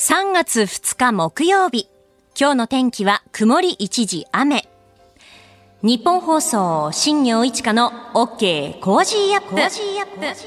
3月2日木曜日。今日の天気は曇り一時雨。日本放送、新行市佳の OK Cozy up。コージーアップ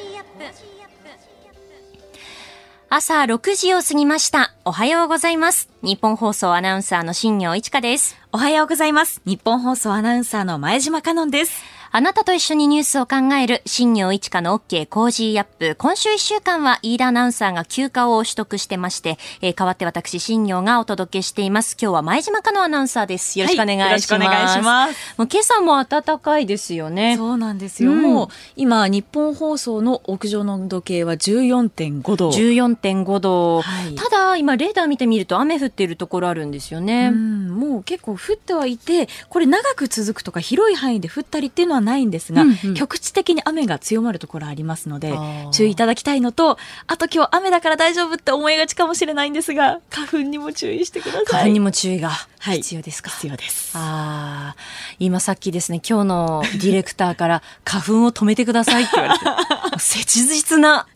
朝6時を過ぎました。おはようございます。ニッポン放送アナウンサーの新行市佳です。おはようございます。ニッポン放送アナウンサーの前島花音です。あなたと一緒にニュースを考える新業一華の OK コージーアップ。今週1週間は飯田アナウンサーが休暇を取得してまして、えー代わって私新行がお届けしています。今日は前島花音アナウンサーです。よろしくお願いします。はいよろしくお願いしますもう今朝も暖かいですよね。そうなんですよ。うんもう今日本放送の屋上の温度計は14.5度。14.5度、はいただ今レーダー見てみると雨降っているところあるんですよね。うん、もう結構降ってはいて、これ長く続くとか広い範囲で降ったりっていうのはないんですが、うんうん局地的に雨が強まるところありますので注意いただきたいのと、あと今日雨だから大丈夫って思いがちかもしれないんですが、花粉にも注意してください。花粉にも注意がはい必要ですか、必要です。ああ、今さっきですね、今日のディレクターから 花粉を止めてくださいって言われて、切実な。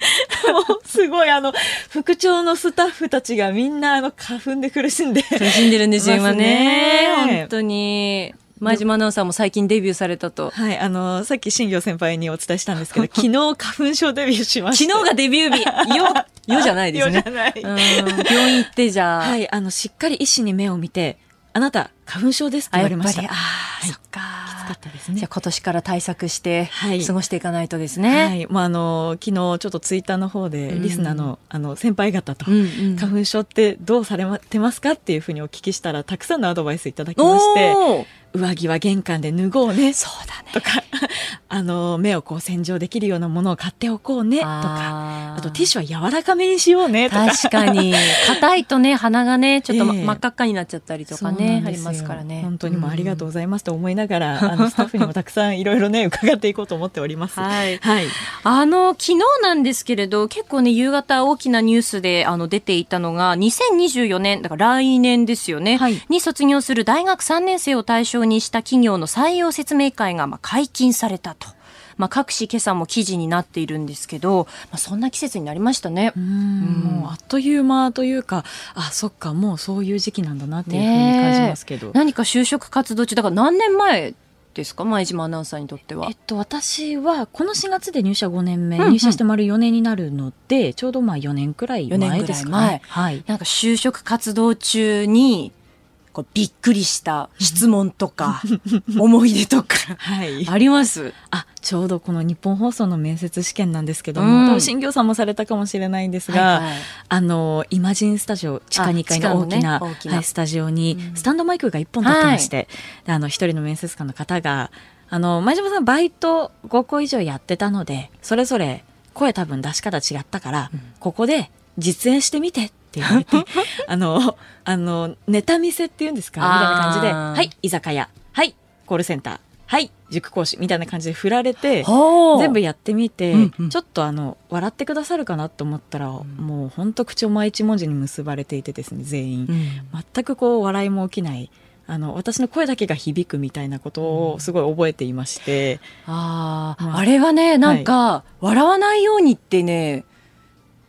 もうすごいあの、副長のスタッフたちがみんなあの花粉で苦しんで。苦しんでるんですよ、今。ね本当に。前島アナウンサーも最近デビューされたと。はい、あの、さっき新業先輩にお伝えしたんですけど、昨日花粉症デビューしました。昨日がデビュー日。よ、よじゃないですね。よじゃないうん病院行ってじゃあ。はい、あの、しっかり医師に目を見て、あなた、花粉症ですってあ、言われました。やっぱり、ああ、はいそっか。きつかったですねじゃあ今年から対策して、はい過ごしていかないとですはね。い、まあ、あの、昨日ちょっとツイッターの方で、うんリスナーの、あの、先輩方と、うんうん花粉症ってどうされてますかっていうふうにお聞きしたら、たくさんのアドバイスいただきまして、上着は玄関で脱ごうね。そうだね。とか、あの、目をこう洗浄できるようなものを買っておこうね、とか、あとティッシュは柔らかめにしようね、とか。確かに。硬いとね、鼻がね、ちょっと、真っ赤っかになっちゃったりとかね、ありますからね。本当にもうありがとううございますと思いながら、あの、スタッフにもたくさんいろいろね、伺っていこうと思っております。ん。はい。はい。あの、昨日なんですけれど、結構ね、夕方大きなニュースで、あの、出ていたのが、2024年、だから来年ですよね、はいに卒業する大学3年生を対象にした企業の採用説明会が、まあ、解禁されたと。まあ、各紙今朝も記事になっているんですけど、まあ、そんな季節になりましたね。うんもうあっという間というか、あ、そっか、もうそういう時期なんだなっていうふうに感じますけど。何か就職活動中、だから何年前ですか？前島アナウンサーにとってはえっ。と、私は、この4月で入社5年目、うんうん入社して丸4年になるので、ちょうどまあ4年くらい4年前ぐらいですかね前。はい。なんか就職活動中に、こうびっくりした質問とか、思い出とか、はい。あります？あ、ちょうどこの日本放送の面接試験なんですけども、うん。多分新業さんもされたかもしれないんですが、はいはい。あの、イマジンスタジオ、地下2階の大きな,、ね大きな。はい、スタジオにう、ん。スタンドマイクが1本立ってまして、であの、一人の面接官の方が、あの、前島さんバイト5個以上やってたので、それぞれ声多分出し方違ったから、うん。ここで実演してみてって言われて、あの、あの、ネタ見せっていうんですか？みたいな感じで、はい、居酒屋、はい、コールセンター、はい、塾講師。みたいな感じで振られて、全部やってみて、うんうん。ちょっとあの笑ってくださるかなと思ったら、もう本当口を前一文字に結ばれていてですね全員、うん。全くこう笑いも起きない。あの私の声だけが響くみたいなことをすごい覚えていまして、ああ、まああれはね、なんか、笑わないようにってね、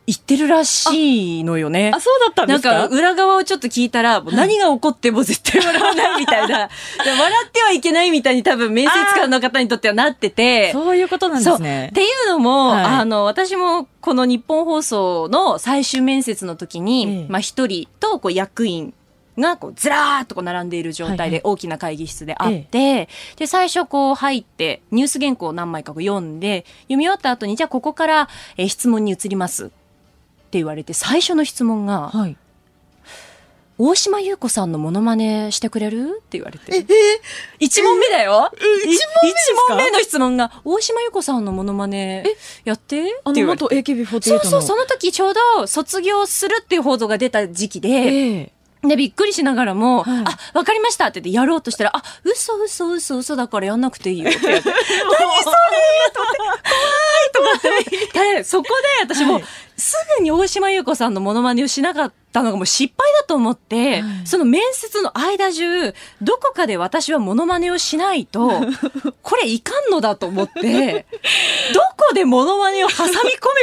言ってるらしいのよね。そうだったなんか裏側をちょっと聞いたら、もう何が起こっても絶対笑わないみたいな、で笑ってはいけないみたいに多分面接官の方にとってはなってて、そういうことなんですね。っていうのも、はい。あの、私もこの日本放送の最終面接の時に、ええ。まあ一人とこう役員がこうずらーっとこう並んでいる状態はいはい。で大きな会議室であって、で、最初こう入ってニュース原稿を何枚かこう読んで、読み終わった後にじゃあここから、えー質問に移ります言われて、最初の質問が、はい。大島優子さんのモノマネしてくれる？って言われて。一問目だよ。え一問目ですか？一問目の質問が、大島優子さんのモノマネやって？ってあの。元 AKB48 の。そうそう、その時ちょうど卒業するっていう報道が出た時期で、ええで、びっくりしながらも、はいあ、わかりましたって言ってやろうとしたら、あ、嘘嘘嘘嘘だからやんなくていいよって言われて。何それと思って、怖いと思って。で、そこで私も、はいすぐに大島優子さんのモノマネをしなかったったのがもう失敗だと思って、はい。その面接の間中、どこかで私はモノマネをしないと、これいかんのだと思って、どこでモノマネを挟み込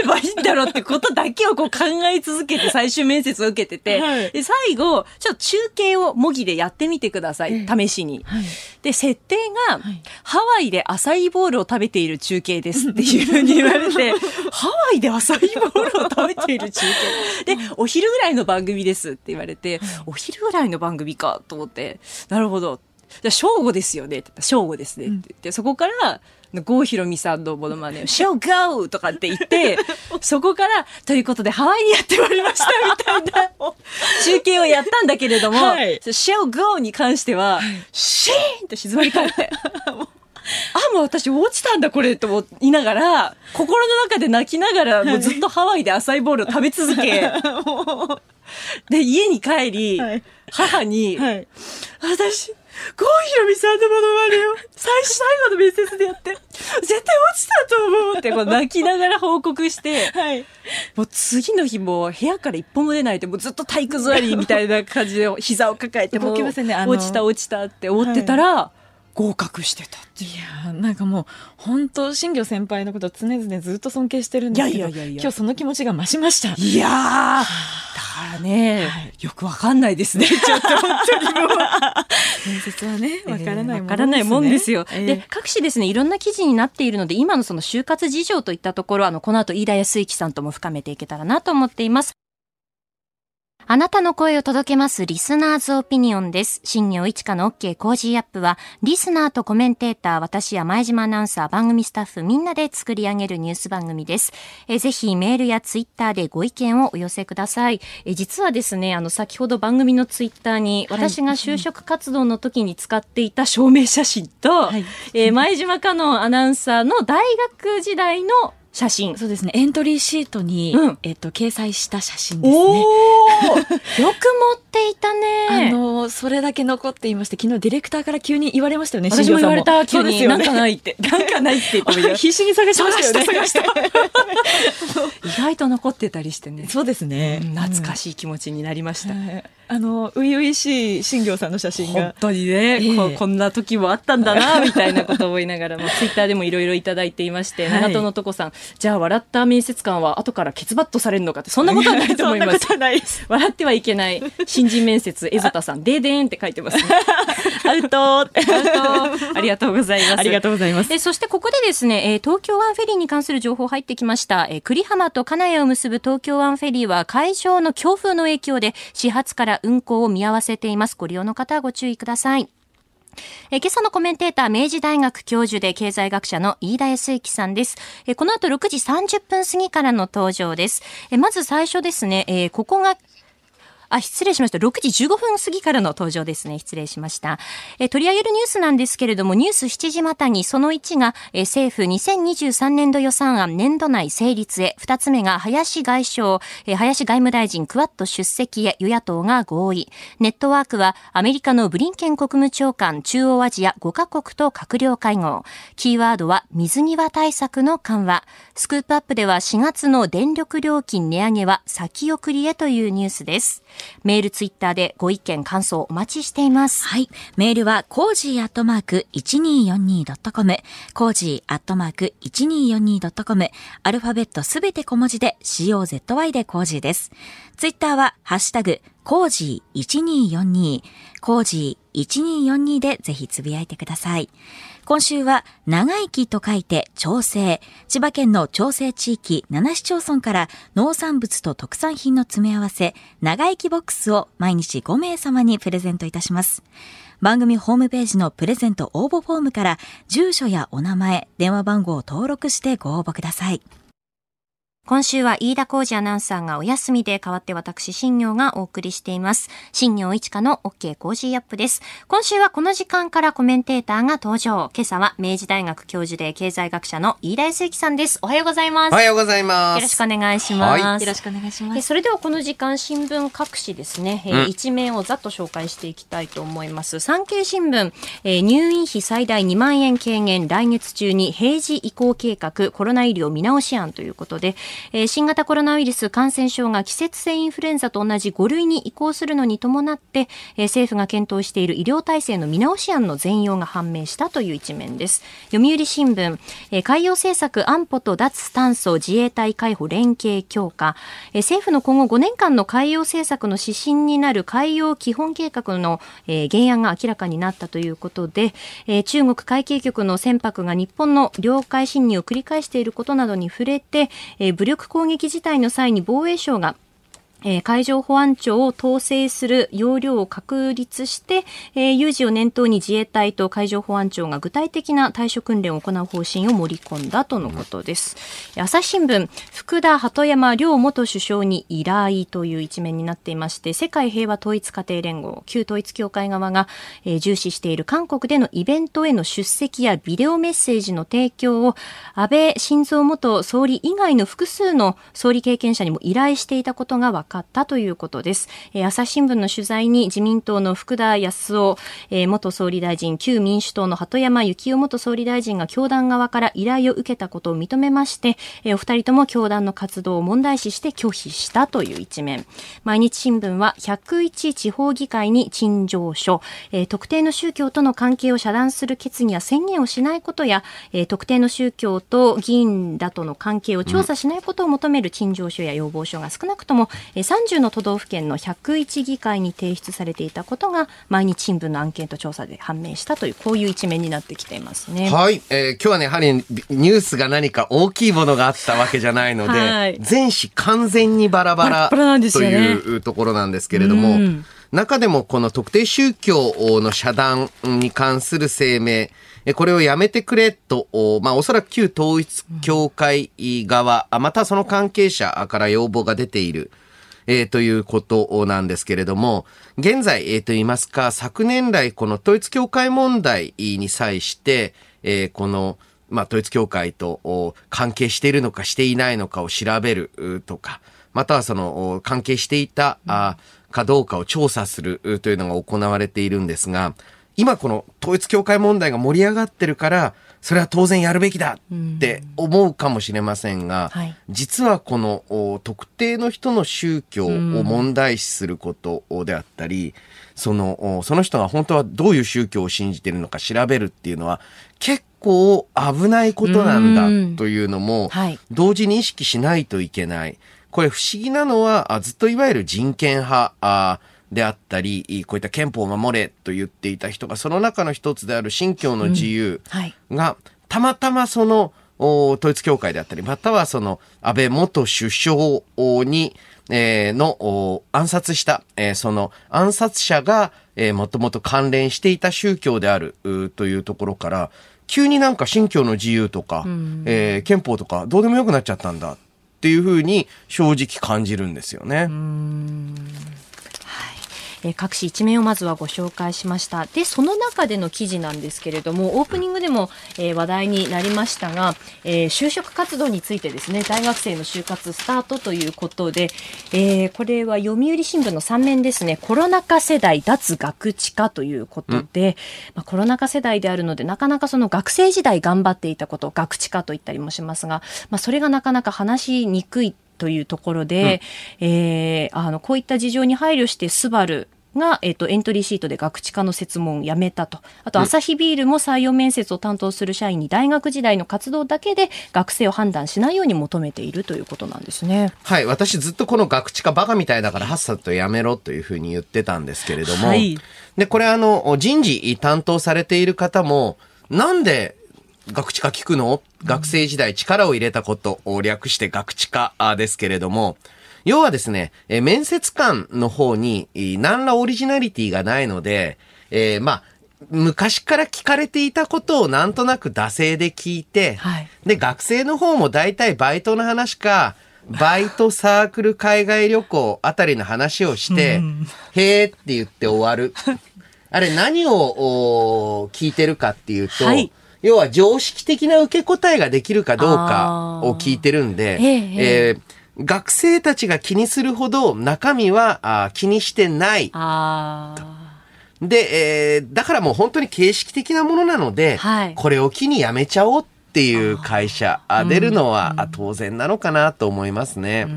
めばいいんだろうってことだけをこう考え続けて最終面接を受けてて、はい。で最後、ちょっと中継を模擬でやってみてください、え試しに。はい。で、設定が、はい。ハワイでアサイーボールを食べている中継ですっていうふうに言われて、ハワイでアサイーボールを食べている中継。で、お昼ぐらいの番組ですって言われて、お昼ぐらいの番組かと思って、なるほど。じゃあ正午ですよね。って言ったら正午ですねって言って、そこから、郷ひろみさんのものまねを、ショーゴーとかって言って、そこから、ということでハワイにやってまいりましたみたいな中継をやったんだけれども、はい。ショーゴーに関しては、シーンと静まり返って。あ、もう私落ちたんだこれと思いながら、心の中で泣きながら、もうずっとハワイで浅いボールを食べ続け、で、家に帰り、はい。母に、はい。私、郷ひろみさんのものまねを最初最後の面接でやって、絶対落ちたと思うってこう泣きながら報告して、はい。もう次の日も部屋から一歩も出ないで、もうずっと体育座りみたいな感じで膝を抱えて、もう落ちた落ちたって思ってたら、合格してたっていやーなんかもう本当新庄先輩のこと常々ずっと尊敬してるんですけどいやいやいや今日その気持ちが増しましたいやー、だからね、はいよくわかんないですね。ちょっと本当にもう。面接はねわからないもんですねわからないもんですよ。えーで、各紙ですね、いろんな記事になっているので、今のその就活事情といったところ、あの、この後、飯田泰之さんとも深めていけたらなと思っています。あなたの声を届けますリスナーズオピニオンです。新業一華の OK コージーアップは、リスナーとコメンテーター、私や前島アナウンサー、番組スタッフみんなで作り上げるニュース番組です。えーぜひメールやツイッターでご意見をお寄せください。えー実はですね、あの、先ほど番組のツイッターに、はい私が就職活動の時に使っていた証明写真と、はいえー前島香音アナウンサーの大学時代の写真。そうですね。エントリーシートに、うん。えっと掲載した写真ですね。よく持っていたね。あのそれだけ残っていまして昨日ディレクターから急に言われましたよね私も言われた、急に。なんかないって。なんかないって言って必死に探しましたよね。探した探 意外と残ってたりしてね。そうですね。うん懐かい、しい気持ちになりました。はい。あの初々しい新庄さんの写真本が当にね、ええ。ここんな時もあったんだな、みたいなことを思いながら、もツイッターでもいろいろいただいていまして、はい。長門のとこさん、じゃあ笑った面接官は後からケツバットされるのかって、そんなことはないと思います笑ってはいけない新人面接、エゾタさん、でーでーんって書いてますね。アウトあありがとうございます。ありがとうございますえそしてここでですね、えー東京湾フェリーに関する情報入ってきました。えー栗浜と金谷を結ぶ東京湾フェリーは海上の強風の影響で始発から運航を見合わせています。ご利用の方はご注意ください。え今朝のコメンテーター、明治大学教授で経済学者の飯田康之さんです。えこの後6時30分過ぎからの登場です。えまず最初ですね、えーここがあ、失礼しました。6時15分過ぎからの登場ですね。失礼しました。え取り上げるニュースなんですけれども、ニュース7時またぎ、その1が、え政府2023年度予算案年度内成立へ、2つ目が林外相、え林外務大臣クワッド出席へ、与野党が合意。ネットワークは、アメリカのブリンケン国務長官、中央アジア5カ国と閣僚会合。キーワードは、水際対策の緩和。スクープアップでは4月の電力料金値上げは先送りへというニュースです。メール、ツイッターでご意見、感想お待ちしています。はい。メールは、 cozy アットマーク 1242.com、cozy アットマーク 1242.com、アルファベットすべて小文字で COZY で cozy です。ツイッターは、ハッシュタグ、 cozy1242、cozy1242でぜひつぶやいてください。今週は、長生きと書いて、長生。千葉県の長生地域7市町村から農産物と特産品の詰め合わせ、長生きボックスを毎日5名様にプレゼントいたします。番組ホームページのプレゼント応募フォームから、住所やお名前、電話番号を登録してご応募ください。今週は飯田浩司アナウンサーがお休みで代わって私、新行がお送りしています。新業一華の OK コージーアップです。今週はこの時間からコメンテーターが登場。今朝は明治大学教授で経済学者の飯田康之さんです。おはようございます。おはようございます。よろしくお願いします。はいよろしくお願いします。えそれではこの時間新聞各紙ですね、えーうん一面をざっと紹介していきたいと思います産経新聞、えー入院費最大2万円軽減来月中に平時移行計画コロナ医療見直し案ということで、えー、新型コロナウイルス感染症が季節性インフルエンザと同じ5類に移行するのに伴って、えー、政府が検討している医療体制の見直し案の全容が判明したという一面です。読売新聞、えー、海洋政策安保と脱炭素自衛隊海保連携強化、えー、政府の今後5年間の海洋政策の指針になる海洋基本計画の、えー、原案が明らかになったということで、えー、中国海警局の船舶が日本の領海侵入を繰り返していることなどに触れて、えー、武力攻撃事態の際に防衛省がえー、海上保安庁を統制する要領を確立して、えー、有事を念頭に自衛隊と海上保安庁が具体的な対処訓練を行う方針を盛り込んだとのことです。うん、朝日新聞、福田鳩山両元首相に依頼という一面になっていまして、世界平和統一家庭連合、旧統一協会側が、えー、重視している韓国でのイベントへの出席やビデオメッセージの提供を安倍晋三元総理以外の複数の総理経験者にも依頼していたことが分かったということです。えー、朝日新聞の取材に自民党の福田康夫、えー、元総理大臣、旧民主党の鳩山幸夫元総理大臣が教団側から依頼を受けたことを認めまして、えー、お二人とも教団の活動を問題視して拒否したという一面。毎日新聞は101地方議会に陳情書、えー、特定の宗教との関係を遮断する決議や宣言をしないことや、えー、特定の宗教と議員らとの関係を調査しないことを求める陳情書や要望書が少なくとも、30の都道府県の101議会に提出されていたことが毎日新聞のアンケート調査で判明したというこういう一面になってきていますね。はい、えー、今日はねやはりニュースが何か大きいものがあったわけじゃないので、はい、全紙完全にバラバラというところなんですけれども。中でもこの特定宗教の遮断に関する声明、これをやめてくれと、まあおそらく旧統一教会側、またその関係者から要望が出ている。えー、ということなんですけれども、現在、えー、と言いますか、昨年来、この統一教会問題に際して、えー、この、まあ、統一教会と関係しているのかしていないのかを調べるとか、またはその関係していたかどうかを調査するというのが行われているんですが、今この統一教会問題が盛り上がってるから、それは当然やるべきだって思うかもしれませんが、うんはい、実はこの特定の人の宗教を問題視することであったり、その、その人が本当はどういう宗教を信じているのか調べるっていうのは結構危ないことなんだというのも、同時に意識しないといけない。これ不思議なのは、ずっといわゆる人権派、であったり、こういった憲法を守れと言っていた人が、その中の一つである信教の自由が、たまたまその、統一教会であったり、またはその安倍元首相に、えー、の暗殺した、えー、その暗殺者が、えー、もともと関連していた宗教であるというところから、急になんか信教の自由とか、うん、えー、憲法とかどうでもよくなっちゃったんだっていうふうに正直感じるんですよね。えー、各紙一面をまずはご紹介しました。でその中での記事なんですけれどもオープニングでも、えー、話題になりましたが、えー、就職活動についてですね大学生の就活スタートということで、えー、これは読売新聞の3面ですねコロナ禍世代脱学知化ということで、うん、まあ、コロナ禍世代であるのでなかなかその学生時代頑張っていたことを学知化と言ったりもしますが、まあ、それがなかなか話しにくいというところで、うん、えー、あのこういった事情に配慮してスバルが、えっ、と、エントリーシートで学知課の設問をやめたと。あと、アサヒビールも採用面接を担当する社員に大学時代の活動だけで学生を判断しないように求めているということなんですね。はい。私ずっとこの学知課バカみたいだからはっさとやめろというふうに言ってたんですけれども。はい、で、これあの、人事担当されている方も、なんで学知課聞くの？学生時代力を入れたことを略して学知課ですけれども、要はですね、え面接官の方に何らオリジナリティがないので、えー、まあ、昔から聞かれていたことをなんとなく惰性で聞いて、はい、で、学生の方も大体バイトの話か、バイトサークル海外旅行あたりの話をして、へーって言って終わる。あれ何を聞いてるかっていうと、はい、要は常識的な受け答えができるかどうかを聞いてるんで、えー学生たちが気にするほど中身はあ気にしてない。で、えー、だからもう本当に形式的なものなので、はい、これを機にやめちゃおうっっていう会社、出るのは当然なのかなと思いますね。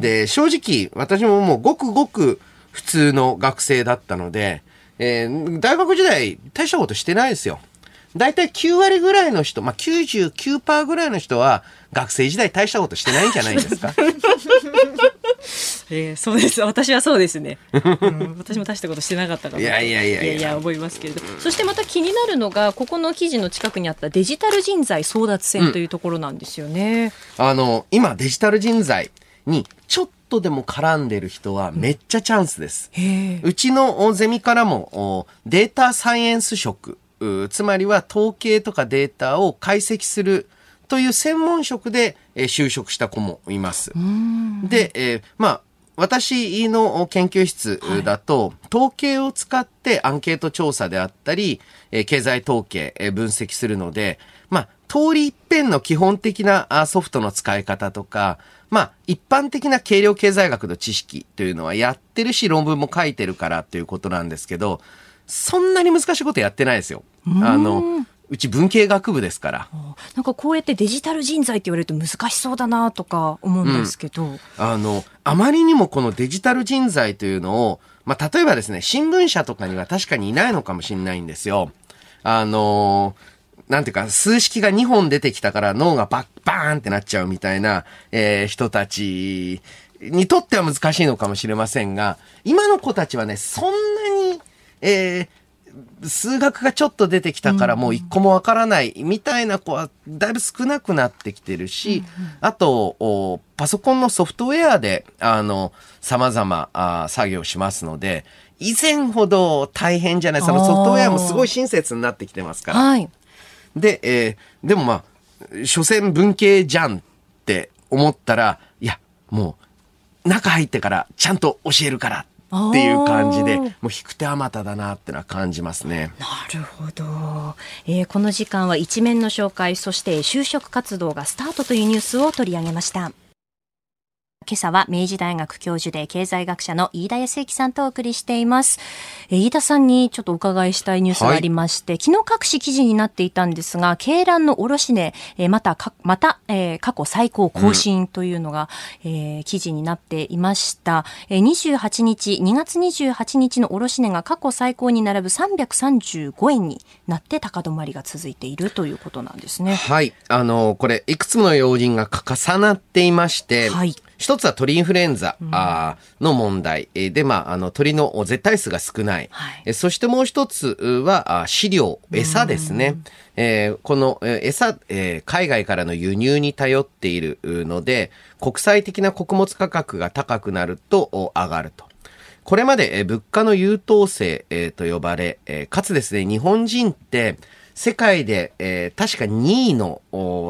で、正直、私ももうごくごく普通の学生だったので、えー、大学時代大したことしてないですよ。大体9割ぐらいの人、まあ、99%ぐらいの人は学生時代大したことしてないんじゃないですか？えー、そうです。私はそうですね。うん、私も大したことしてなかったから。いやいやいやいやいや思いますけれど。そしてまた気になるのが、ここの記事の近くにあったデジタル人材争奪戦というところなんですよね。うん、あの、今デジタル人材にちょっとでも絡んでる人はめっちゃチャンスです。うちのゼミからもデータサイエンス職、つまりは統計とかデータを解析するという専門職で就職した子もいます。で、えー、まあ、私の研究室だと、はい、統計を使ってアンケート調査であったり、経済統計分析するので、まあ、通り一遍の基本的なソフトの使い方とか、まあ、一般的な計量経済学の知識というのはやってるし、論文も書いてるからということなんですけど、そんなに難しいことやってないですよ。あの、うち文系学部ですから。なんかこうやってデジタル人材って言われると難しそうだなとか思うんですけど、うん、あの、あまりにもこのデジタル人材というのを、まあ、例えばですね、新聞社とかには確かにいないのかもしれないんですよ。あのなんていうか、数式が2本出てきたから脳がバッ、バーンってなっちゃうみたいな、えー、人たちにとっては難しいのかもしれませんが、今の子たちはね、そんなに、えー、数学がちょっと出てきたからもう一個もわからないみたいな子はだいぶ少なくなってきてるし、あと、パソコンのソフトウェアで、あの、様々あ作業しますので、以前ほど大変じゃないそのソフトウェアもすごい親切になってきてますから。はい、で、えー、でもまあ、所詮文系じゃんって思ったら、いや、もう、中入ってからちゃんと教えるからっていう感じで、もう引く手あまただなってのは感じますね。なるほど。えー、この時間は一面の紹介、そして就職活動がスタートというニュースを取り上げました。今朝は明治大学教授で経済学者の飯田康之さんとお送りしています。え飯田さんにちょっとお伺いしたいニュースがありまして、はい、昨日各紙記事になっていたんですが、鶏卵の卸値、えまたまた、えー、過去最高更新というのが、うん、えー、記事になっていました。えー、28日、2月28日の卸値が過去最高に並ぶ335円になって高止まりが続いているということなんですね。はい。あの、これ、いくつもの要人が重なっていまして、はい。一つは鳥インフルエンザの問題、うん、で、まあ、あの鳥の絶対数が少ない、はい、そしてもう一つは飼料餌ですね、うん、えー、この餌、えー、海外からの輸入に頼っているので国際的な穀物価格が高くなると上がると。これまで物価の優等生と呼ばれ、かつですね、日本人って世界で、えー、確か2位の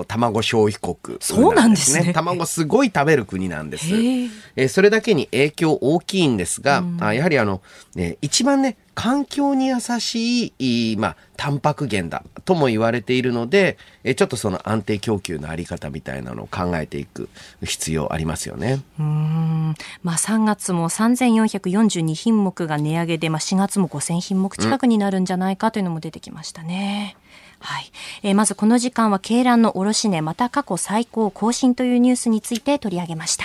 卵消費国、ね、そうなんですね。卵すごい食べる国なんです。えー、それだけに影響大きいんですが、うん、あやはりあの、ね、一番ね、環境に優しい、まあ、タンパク源だとも言われているので、ちょっとその安定供給のあり方みたいなのを考えていく必要ありますよね。うん。まあ、3月も3442品目が値上げで、まあ、4月も5000品目近くになるんじゃないかというのも出てきましたね。はい。えー、まずこの時間は、鶏卵の卸値また過去最高更新というニュースについて取り上げました。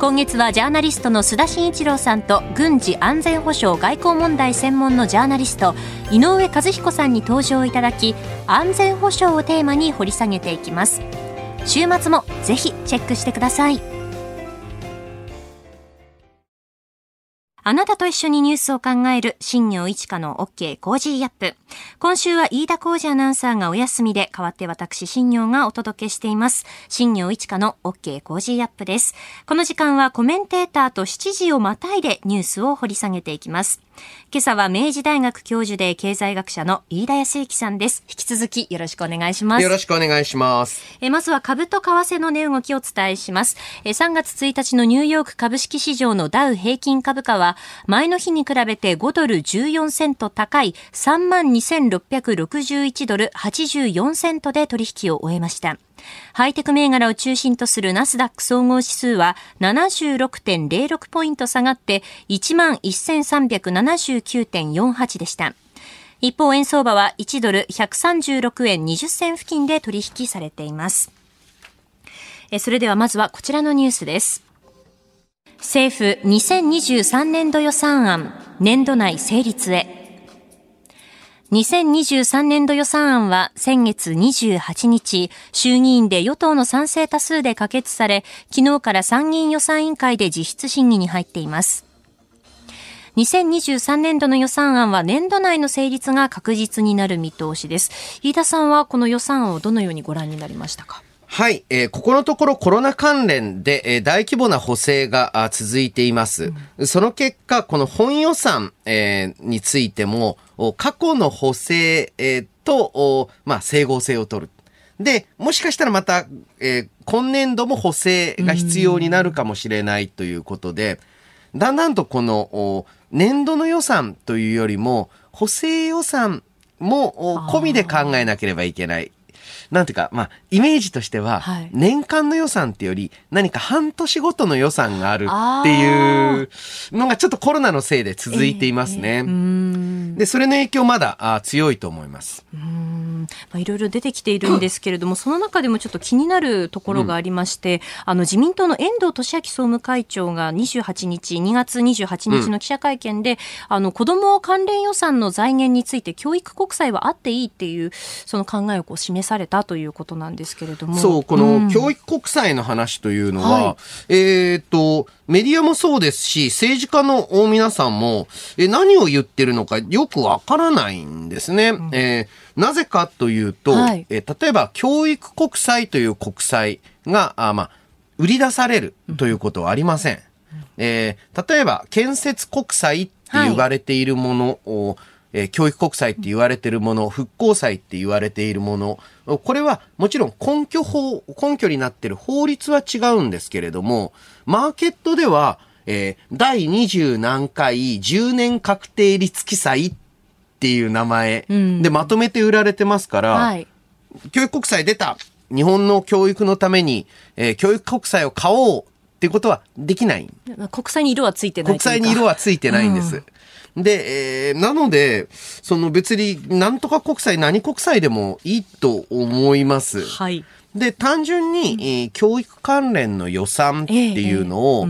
今月はジャーナリストの須田慎一郎さんと軍事安全保障外交問題専門のジャーナリスト井上和彦さんに登場いただき安全保障をテーマに掘り下げていきます。週末もぜひチェックしてください。あなたと一緒にニュースを考える新業一華の OK コージーアップ。今週は飯田浩司アナウンサーがお休みで代わって私新行がお届けしています。新業一華の OK コージーアップです。この時間はコメンテーターと7時をまたいでニュースを掘り下げていきます。今朝は明治大学教授で経済学者の飯田康之さんです。引き続きよろしくお願いします。よろしくお願いします。えまずは株と為替の値動きをお伝えします。え3月1日のニューヨーク株式市場のダウ平均株価は前の日に比べて5ドル14セント高い32,661ドル84セントで取引を終えました。ハイテク銘柄を中心とするナスダック総合指数は76.06ポイント下がって11,379.48でした。一方、円相場は1ドル136円20銭付近で取引されています。それではまずはこちらのニュースです。政府2023年度予算案年度内成立へ。2023年度予算案は先月28日、衆議院で与党の賛成多数で可決され、昨日から参議院予算委員会で実質審議に入っています。2023年度の予算案は年度内の成立が確実になる見通しです。飯田さんはこの予算案をどのようにご覧になりましたか？はい、えー、ここのところコロナ関連で、えー、大規模な補正が続いています。うん、その結果、この本予算、えー、についても、過去の補正、えー、と、まあ、整合性を取る。で、もしかしたらまた、えー、今年度も補正が必要になるかもしれないということで、だんだんとこの、年度の予算というよりも、補正予算も込みで考えなければいけない。なんていうか、まあ、イメージとしては、年間の予算ってより、何か半年ごとの予算があるっていうのがちょっとコロナのせいで続いていますね。えー、で、それの影響まだあ強いと思います。うん。まあ、いろいろ出てきているんですけれども、その中でもちょっと気になるところがありまして、うん、あの、自民党の遠藤俊明総務会長が28日、2月28日の記者会見で、うん、あの、子供関連予算の財源について教育国債はあっていいっていう、その考えをこう示されたということなんですけれども。そう、この教育国債の話というのは、うんはい、えっ、と、メディアもそうですし、政治家の皆さんも、え何を言ってるのかよくわからないんですね。うん、えー、なぜかというと、はい、え例えば教育国債という国債が、あまあ、売り出されるということはありません。うん、えー、例えば建設国債って言われているものを、はいえー、教育国債って言われているもの、復興債って言われているもの、これはもちろん根拠法、根拠になっている法律は違うんですけれども、マーケットでは、えー、第20何回10年確定率記載っていう名前。でまとめて売られてますから、うんはい、教育国債出た日本の教育のために、えー、教育国債を買おうっていうことはできない。国債に色はついてない国債に色はついてないんです。うん。で、えー、なので、その別になんとか国債、何国債でもいいと思います。はい。で、単純に、うん、えー、教育関連の予算っていうのを、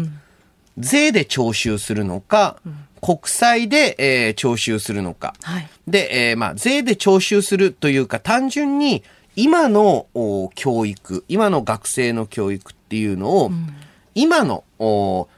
税で徴収するのか、うん、国債で、えー、徴収するのか。はい、で、えー、まあ、税で徴収するというか、単純に、今の教育、今の学生の教育っていうのを、うん。今の、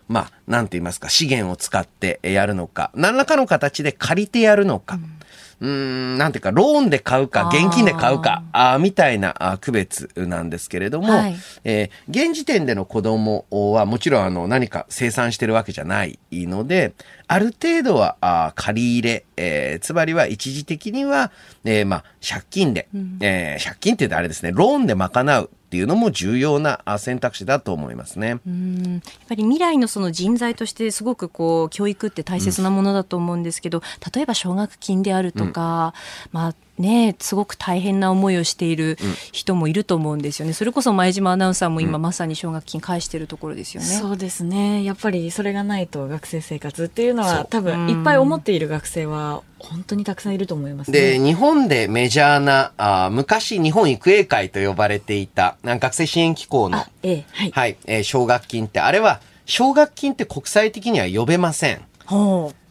まあ、なんて言いますか、資源を使ってやるのか、何らかの形で借りてやるのか、うん、うんなんていうか、ローンで買うか、現金で買うか、あみたいな区別なんですけれども、はい、えー、現時点での子供はもちろんあの何か生産してるわけじゃないので、ある程度はあ借り入れ、えー、つまりは一時的には、えー、まあ、借金で、うん、えー、借金って言うとあれですね、ローンで賄うっていうのも重要な選択肢だと思いますね。うんやっぱり未来のその人材としてすごくこう教育って大切なものだと思うんですけど、うん、例えば奨学金であるとか、うん、まあね、すごく大変な思いをしている人もいると思うんですよね、それこそ前島アナウンサーも今まさに奨学金返しているところですよね、そうですね。やっぱりそれがないと学生生活っていうのは多分いっぱい思っている学生は本当にたくさんいると思います、ね、で日本でメジャーなあ昔日本育英会と呼ばれていた学生支援機構の、ええ、はい、はい、えー、奨学金ってあれは奨学金って国際的には呼べません。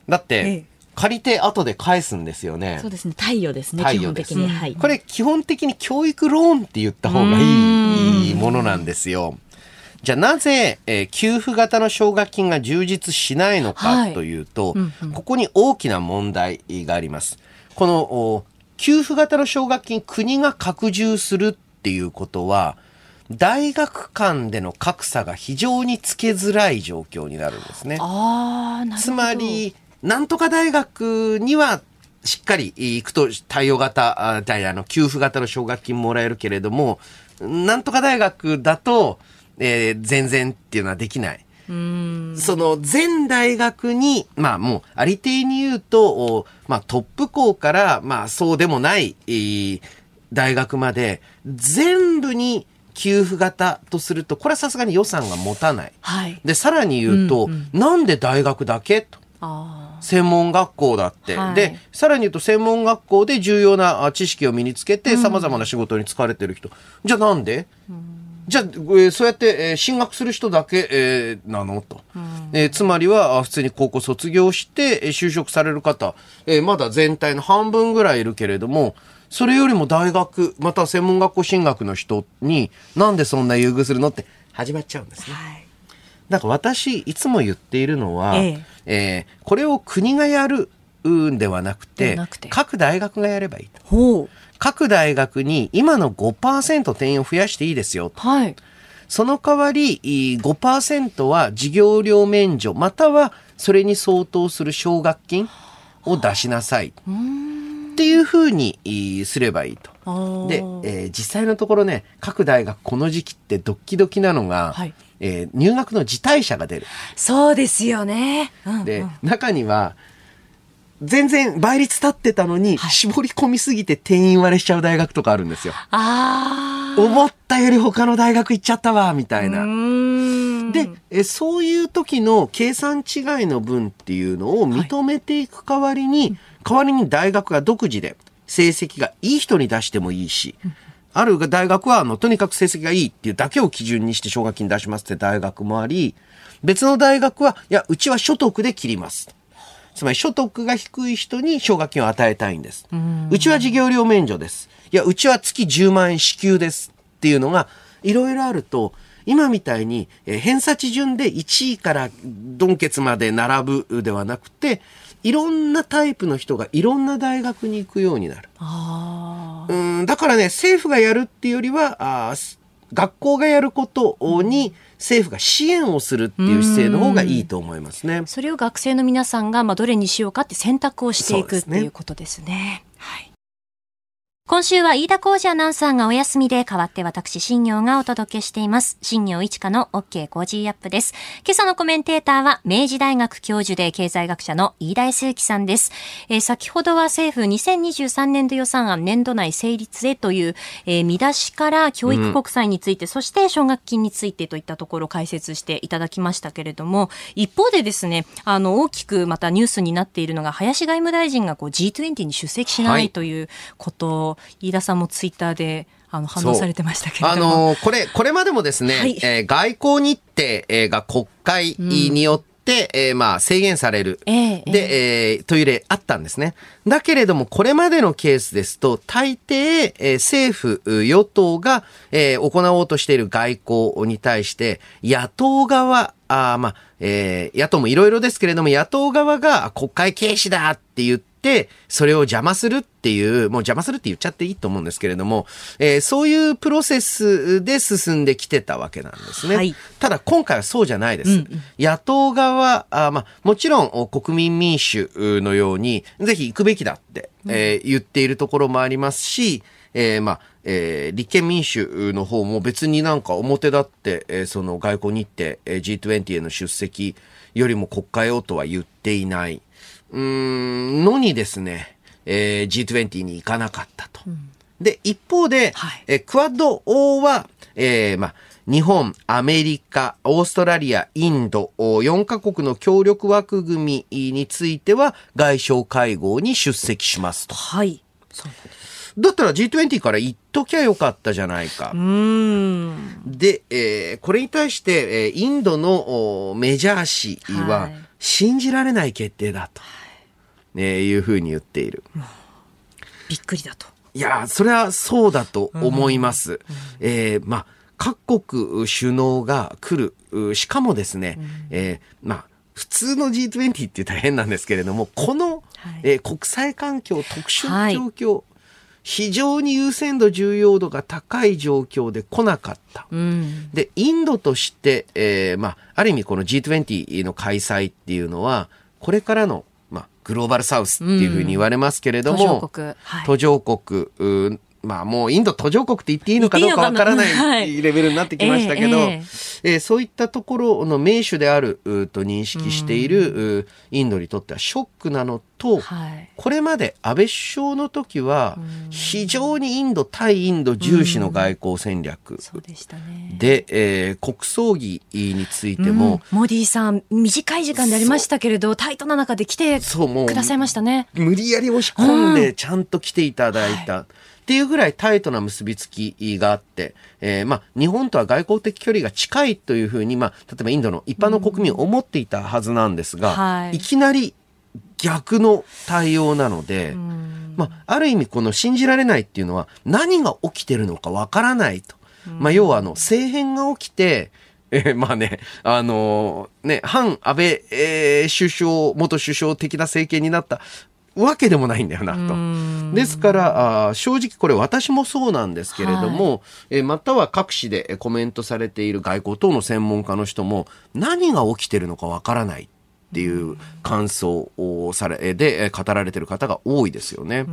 だって、ええ借りて後で返すんですよね。そうですね。貸与ですね。基本的に。はい。これ基本的に教育ローンって言った方がいいものなんですよ。じゃあなぜ、えー、給付型の奨学金が充実しないのかというと、はいうんうん、ここに大きな問題があります。この給付型の奨学金国が拡充するっていうことは、大学間での格差が非常につけづらい状況になるんですね。つまり、なんとか大学にはしっかり行くと対応型、ああの、給付型の奨学金もらえるけれども、なんとか大学だと、えー、全然っていうのはできない。その全大学に、まあもう、ありていに言うと、まあトップ校から、まあそうでもない、えー、大学まで、全部に給付型とすると、これはさすがに予算が持たない。はい、で、さらに言うと、うんうん、なんで大学だけ？と。専門学校だって、はい、でさらに言うと専門学校で重要な知識を身につけてさまざまな仕事に就かれてる人、じゃあなんで、うん、じゃあ、えー、そうやって、えー、進学する人だけ、えー、なの？と、うん、えー、つまりは普通に高校卒業して、えー、就職される方、えー、まだ全体の半分ぐらいいるけれどもそれよりも大学また専門学校進学の人になんでそんな優遇するの？って始まっちゃうんですね。はいだから私いつも言っているのは、えええー、これを国がやるんではなくて各大学がやればいいと。各大学に今の5%定員を増やしていいですよと。はい、その代わり5%は授業料免除またはそれに相当する奨学金を出しなさい。っていうふうにすればいいと。で、えー、実際のところね、各大学この時期ってドッキドキなのが、はいえー、入学の辞退者が出る。そうですよね。うんうん、で、中には、全然倍率立ってたのに、絞り込みすぎて定員割れしちゃう大学とかあるんですよ。ああ。思ったより他の大学行っちゃったわ、みたいな。でえ、そういう時の計算違いの分っていうのを認めていく代わりに、はい、代わりに大学が独自で成績がいい人に出してもいいし、ある大学は、あの、とにかく成績がいいっていうだけを基準にして奨学金出しますって大学もあり、別の大学は、いや、うちは所得で切ります。つまり所得が低い人に奨学金を与えたいんです。うちは授業料免除です。いや、うちは月10万円支給ですっていうのが、いろいろあると、今みたいに、え偏差値順で1位からドンケツまで並ぶではなくて、いろんなタイプの人がいろんな大学に行くようになる。うんだからね、政府がやるっていうよりは、あ学校がやることに政府が支援をするっていう姿勢の方がいいと思いますね。それを学生の皆さんが、まあ、どれにしようかって選択をしていくっていうことですね。はい今週は飯田浩司アナウンサーがお休みで代わって私、新行がお届けしています。新業一華の OK コージーアップです。今朝のコメンテーターは明治大学教授で経済学者の飯田康之さんです。えー、先ほどは政府2023年度予算案年度内成立へという、えー、見出しから教育国債について、うん、そして奨学金についてといったところを解説していただきましたけれども、一方でですね、あの、大きくまたニュースになっているのが、林外務大臣がこう G20 に出席しないということを、飯田さんもツイッターであの反応されてましたけれども。あのこれ、これまでもですね、はい、えー、外交日程が国会によって、うん、えー、まあ制限される。えー、で、えー、という例あったんですね。だけれども、これまでのケースですと、大抵、えー、政府、与党が、えー、行おうとしている外交に対して、野党側、あまあ、えー、野党もいろいろですけれども、野党側が国会軽視だって言って、、それを邪魔するっていう、もう邪魔するって言っちゃっていいと思うんですけれども、えー、そういうプロセスで進んできてたわけなんですね。はい、ただ今回はそうじゃないです。うんうん、野党側、あまあ、もちろん国民民主のように、ぜひ行くべきだって、えー、言っているところもありますし、えー、まあ、えー、立憲民主の方も別になんか表立って、えー、その外交日程、えー、G20 への出席よりも国会をとは言っていない。うん、のにですね、えー、G20 に行かなかったと。うん、で、一方で、はい、えクアッド O は、えー、まあ、日本、アメリカ、オーストラリア、インド、4カ国の協力枠組みについては外相会合に出席しますと。はい。だったら G20 から言っときゃよかったじゃないか。で、えー、これに対して、えー、インドのメジャー氏は、信じられない決定だと。はいね、いうふうに言っている。びっくりだと。いや、それはそうだと思います。うん、えー、まあ、各国首脳が来る、しかもですね、うん、えー、まあ、普通の G20 って言ったら変なんですけれども、この、はい、えー、国際環境、特殊な状況、はい、非常に優先度、重要度が高い状況で来なかった。うん、で、インドとして、えー、まあ、ある意味この G20 の開催っていうのは、これからのまグローバルサウスっていうふうに言われますけれども、うん、途上国、はい、途上国まあもうインド途上国って言っていいのかどうかわからないレベルになってきましたけど、ええー、そういったところの名手であると認識しているインドにとってはショックなのと、はい、これまで安倍首相の時は非常にインド対インド重視の外交戦略。で、えー、国葬儀についても、モディさん短い時間でありましたけれどタイトな中で来てくださいましたね。無理やり押し込んでちゃんと来ていただいた。はいっていうぐらいタイトな結びつきがあって、えー、まあ、日本とは外交的距離が近いというふうに、まあ、例えばインドの一般の国民思っていたはずなんですが、はい、いきなり逆の対応なので、まあ、ある意味この信じられないっていうのは何が起きてるのかわからないと。まあ、要はあの、政変が起きて、えー、まあね、あのー、ね、反安倍、えー、首相、元首相的な政権になったわけでもないんだよなと。ですからあ、正直これ私もそうなんですけれども、はい、えまたは各紙でコメントされている外交等の専門家の人も何が起きてるのかわからない。っていう感想をされで語られてる方が多いですよね。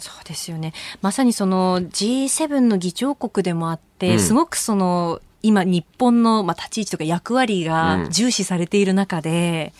そうですよね。まさにその G7 の議長国でもあって、うん、すごくその今日本のまあ立ち位置とか役割が重視されている中で、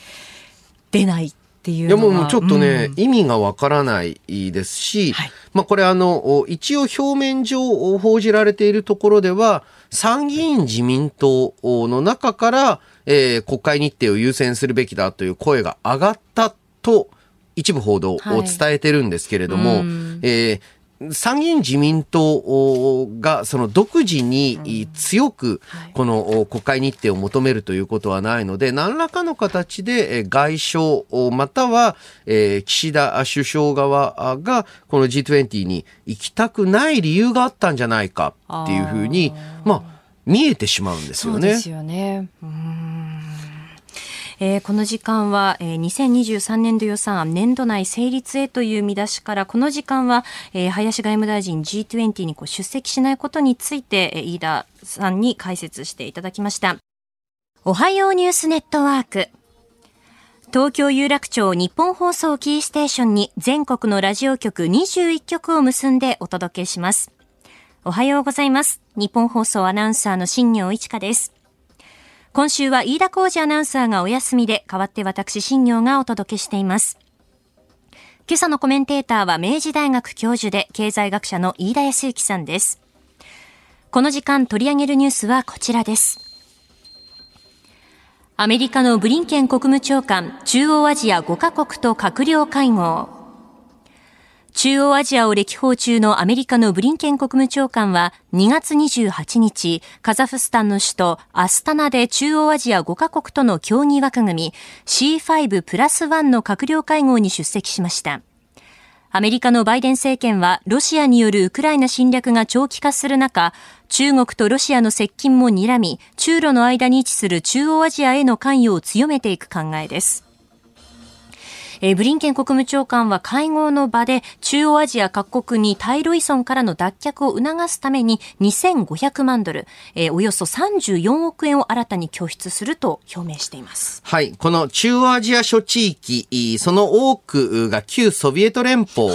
出ないっていうのは。いやもうちょっとね、うん、意味がわからないですし、はい、まあこれあの、一応表面上報じられているところでは、参議院自民党の中から、えー、国会日程を優先するべきだという声が上がったと、一部報道を伝えてるんですけれども、はい、えー、参議院自民党がその独自に強くこの国会日程を求めるということはないので、何らかの形で外相または岸田首相側がこの G20 に行きたくない理由があったんじゃないかっていうふうに、まあ、見えてしまうんですよね。そうですよね。うんえー、この時間は、えー、2023年度予算案年度内成立へという見出しからこの時間は、えー、林外務大臣 G20 にこう出席しないことについて、えー、飯田さんに解説していただきましたおはようニュースネットワーク東京有楽町日本放送キーステーションに全国のラジオ局21局を結んでお届けします。おはようございます。日本放送アナウンサーの新業一華です。今週は飯田浩二アナウンサーがお休みで、代わって私、新業がお届けしています。今朝のコメンテーターは明治大学教授で経済学者の飯田康之さんです。この時間取り上げるニュースはこちらです。アメリカのブリンケン国務長官、中央アジア5カ国と閣僚会合。中央アジアを歴訪中のアメリカのブリンケン国務長官は2月28日、カザフスタンの首都アスタナで中央アジア5カ国との協議枠組み C5 プラス1の閣僚会合に出席しました。アメリカのバイデン政権はロシアによるウクライナ侵略が長期化する中、中国とロシアの接近も睨み、中ロの間に位置する中央アジアへの関与を強めていく考えです。えー、ブリンケン国務長官は会合の場で中央アジア各国に対ロ依存からの脱却を促すために2500万ドル、えー、およそ34億円を新たに拠出すると表明しています。はい。この中央アジア諸地域、その多くが旧ソビエト連邦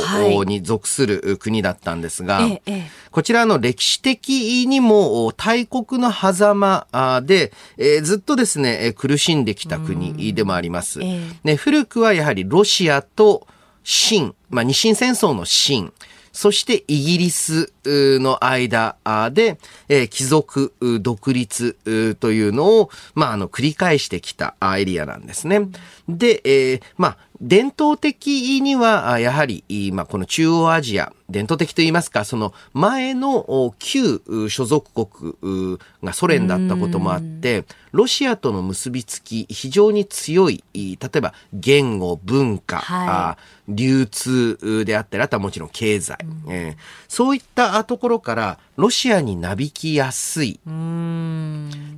に属する国だったんですが、はいええ、こちらの歴史的にも大国の狭間で、えー、ずっとですね、苦しんできた国でもあります。えね、古くはやはりロシアと清、まあ、日清戦争の清、そしてイギリスの間で、えー、貴族独立というのを、まあ、あの、繰り返してきたエリアなんですね。で、えー、まあ、伝統的には、やはり、まあ、この中央アジア、伝統的といいますか、その前の旧所属国がソ連だったこともあって、ロシアとの結びつき、非常に強い、例えば言語、文化、はい、流通であったり、あとはもちろん経済、えー、そういったところからロシアになびきやすい。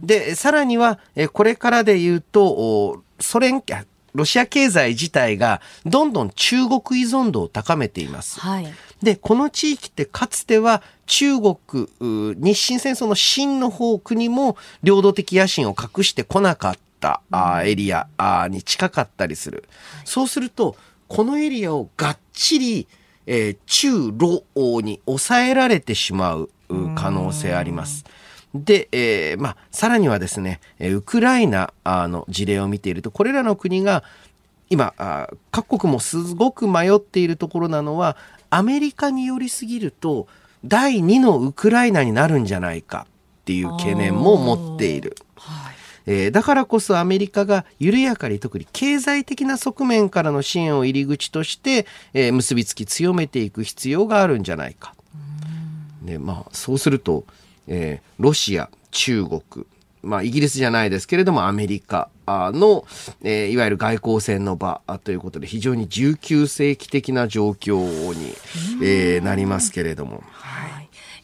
で、さらには、これからで言うと、ソ連、ロシア経済自体がどんどん中国依存度を高めています。はい、で、この地域ってかつては中国、日清戦争の清の方国も領土的野心を隠してこなかったエリアに近かったりする。そうすると、このエリアをがっちり、えー、中ロに抑えられてしまう可能性あります。で、えー、まあ、さらにはですね、ウクライナの事例を見ていると、これらの国が今、各国もすごく迷っているところなのは、アメリカに寄りすぎると、第2のウクライナになるんじゃないかっていう懸念も持っている。はいえー、だからこそアメリカが緩やかに特に経済的な側面からの支援を入り口として、えー、結びつき強めていく必要があるんじゃないか。でまあ、そうすると、えー、ロシア、中国、まあ、イギリスじゃないですけれども、アメリカの、えー、いわゆる外交戦の場ということで、非常に19世紀的な状況に、えー、なりますけれども。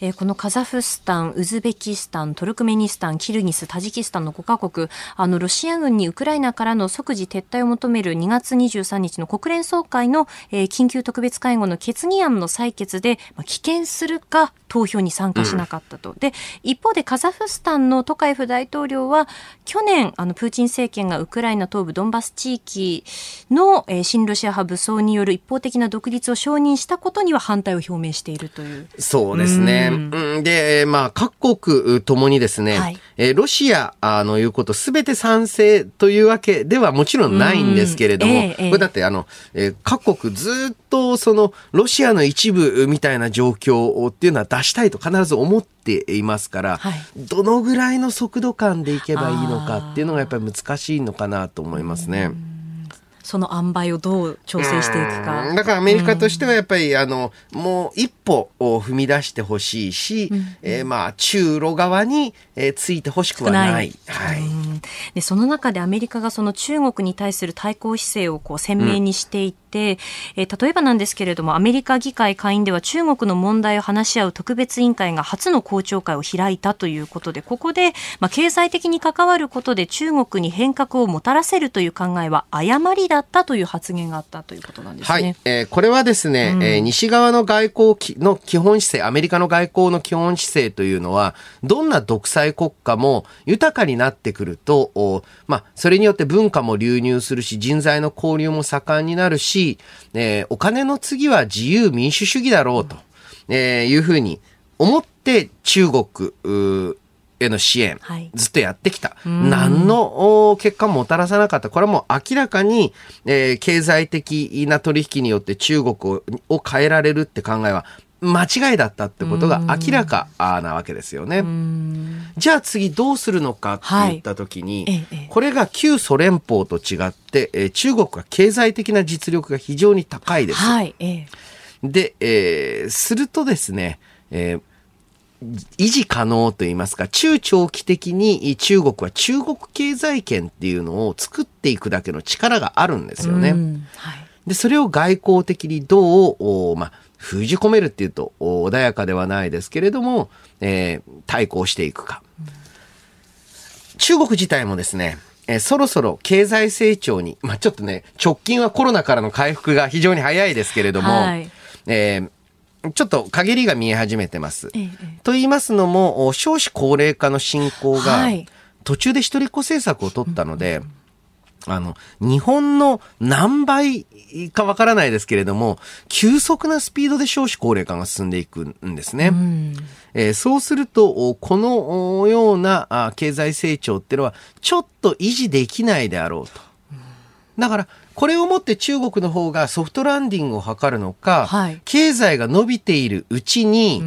えー、このカザフスタン、ウズベキスタン、トルクメニスタン、キルギス、タジキスタンの5カ国、あの、ロシア軍にウクライナからの即時撤退を求める2月23日の国連総会の、えー、緊急特別会合の決議案の採決で、まあ、棄権するか、投票に参加しなかったと。うん、で、一方でカザフスタンのトカエフ大統領は、去年、あの、プーチン政権がウクライナ東部ドンバス地域の、えー、親ロシア派武装による一方的な独立を承認したことには反対を表明しているという。そうですね。うん、で、まあ、各国ともにですね、はい、えー、ロシアの言うことすべて賛成というわけではもちろんないんですけれども、えー、これだってあの、えー、各国ずっとそのロシアの一部みたいな状況っていうのは出したいと必ず思っていますから、はい、どのぐらいの速度感でいけばいいのかっていうのがやっぱり難しいのかなと思いますね。その塩梅をどう調整していくか。だからアメリカとしてはやっぱり、あの、もう一歩を踏み出してほしいし、うん、えー、まあ、中ロ側に、えー、ついてほしくはない。ないはい。で、その中でアメリカがその中国に対する対抗姿勢をこう鮮明にしていって、うんて、えー、例えばなんですけれども、アメリカ議会下院では中国の問題を話し合う特別委員会が初の公聴会を開いたということで、ここで、まあ、経済的に関わることで中国に変革をもたらせるという考えは誤りだったという発言があったということなんですね。はい、えー、これはですね、うん、えー、西側の外交の基本姿勢、アメリカの外交の基本姿勢というのは、どんな独裁国家も豊かになってくると、まあ、それによって文化も流入するし、人材の交流も盛んになるし、えー、お金の次は自由民主主義だろうと、えー、いうふうに思って中国への支援、はい、ずっとやってきた。何の結果ももたらさなかった。これはもう明らかに、えー、経済的な取引によって中国をを変えられるって考えは間違いだったってことが明らかなわけですよね。じゃあ次どうするのかって言った時に、はい、これが旧ソ連邦と違って、えー、中国は経済的な実力が非常に高いです。はい、で、えー、するとですね、えー維持可能といいますか、中長期的に中国は中国経済圏っていうのを作っていくだけの力があるんですよね。はい、で、それを外交的にどう、まあ、封じ込めるっていうと穏やかではないですけれども、えー、対抗していくか。中国自体もですね、えー、そろそろ経済成長に、まあ、ちょっとね、直近はコロナからの回復が非常に早いですけれども、はい、えー、ちょっと陰りが見え始めてます。ええ、と言いますのも、少子高齢化の進行が、途中で一人っ子政策を取ったので、うんあの、日本の何倍かわからないですけれども、急速なスピードで少子高齢化が進んでいくんですね。うん、えー、そうすると、このような経済成長っていうのは、ちょっと維持できないであろうと。だから、これをもって中国の方がソフトランディングを図るのか、はい、経済が伸びているうちに、